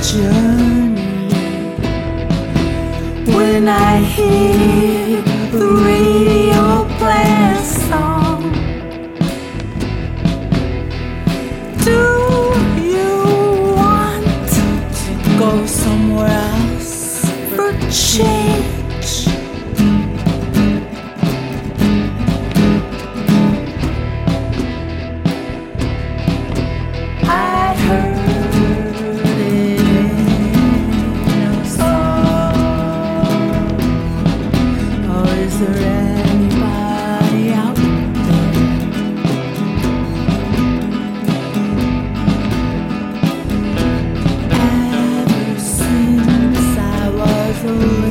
journey. When I hear the Ever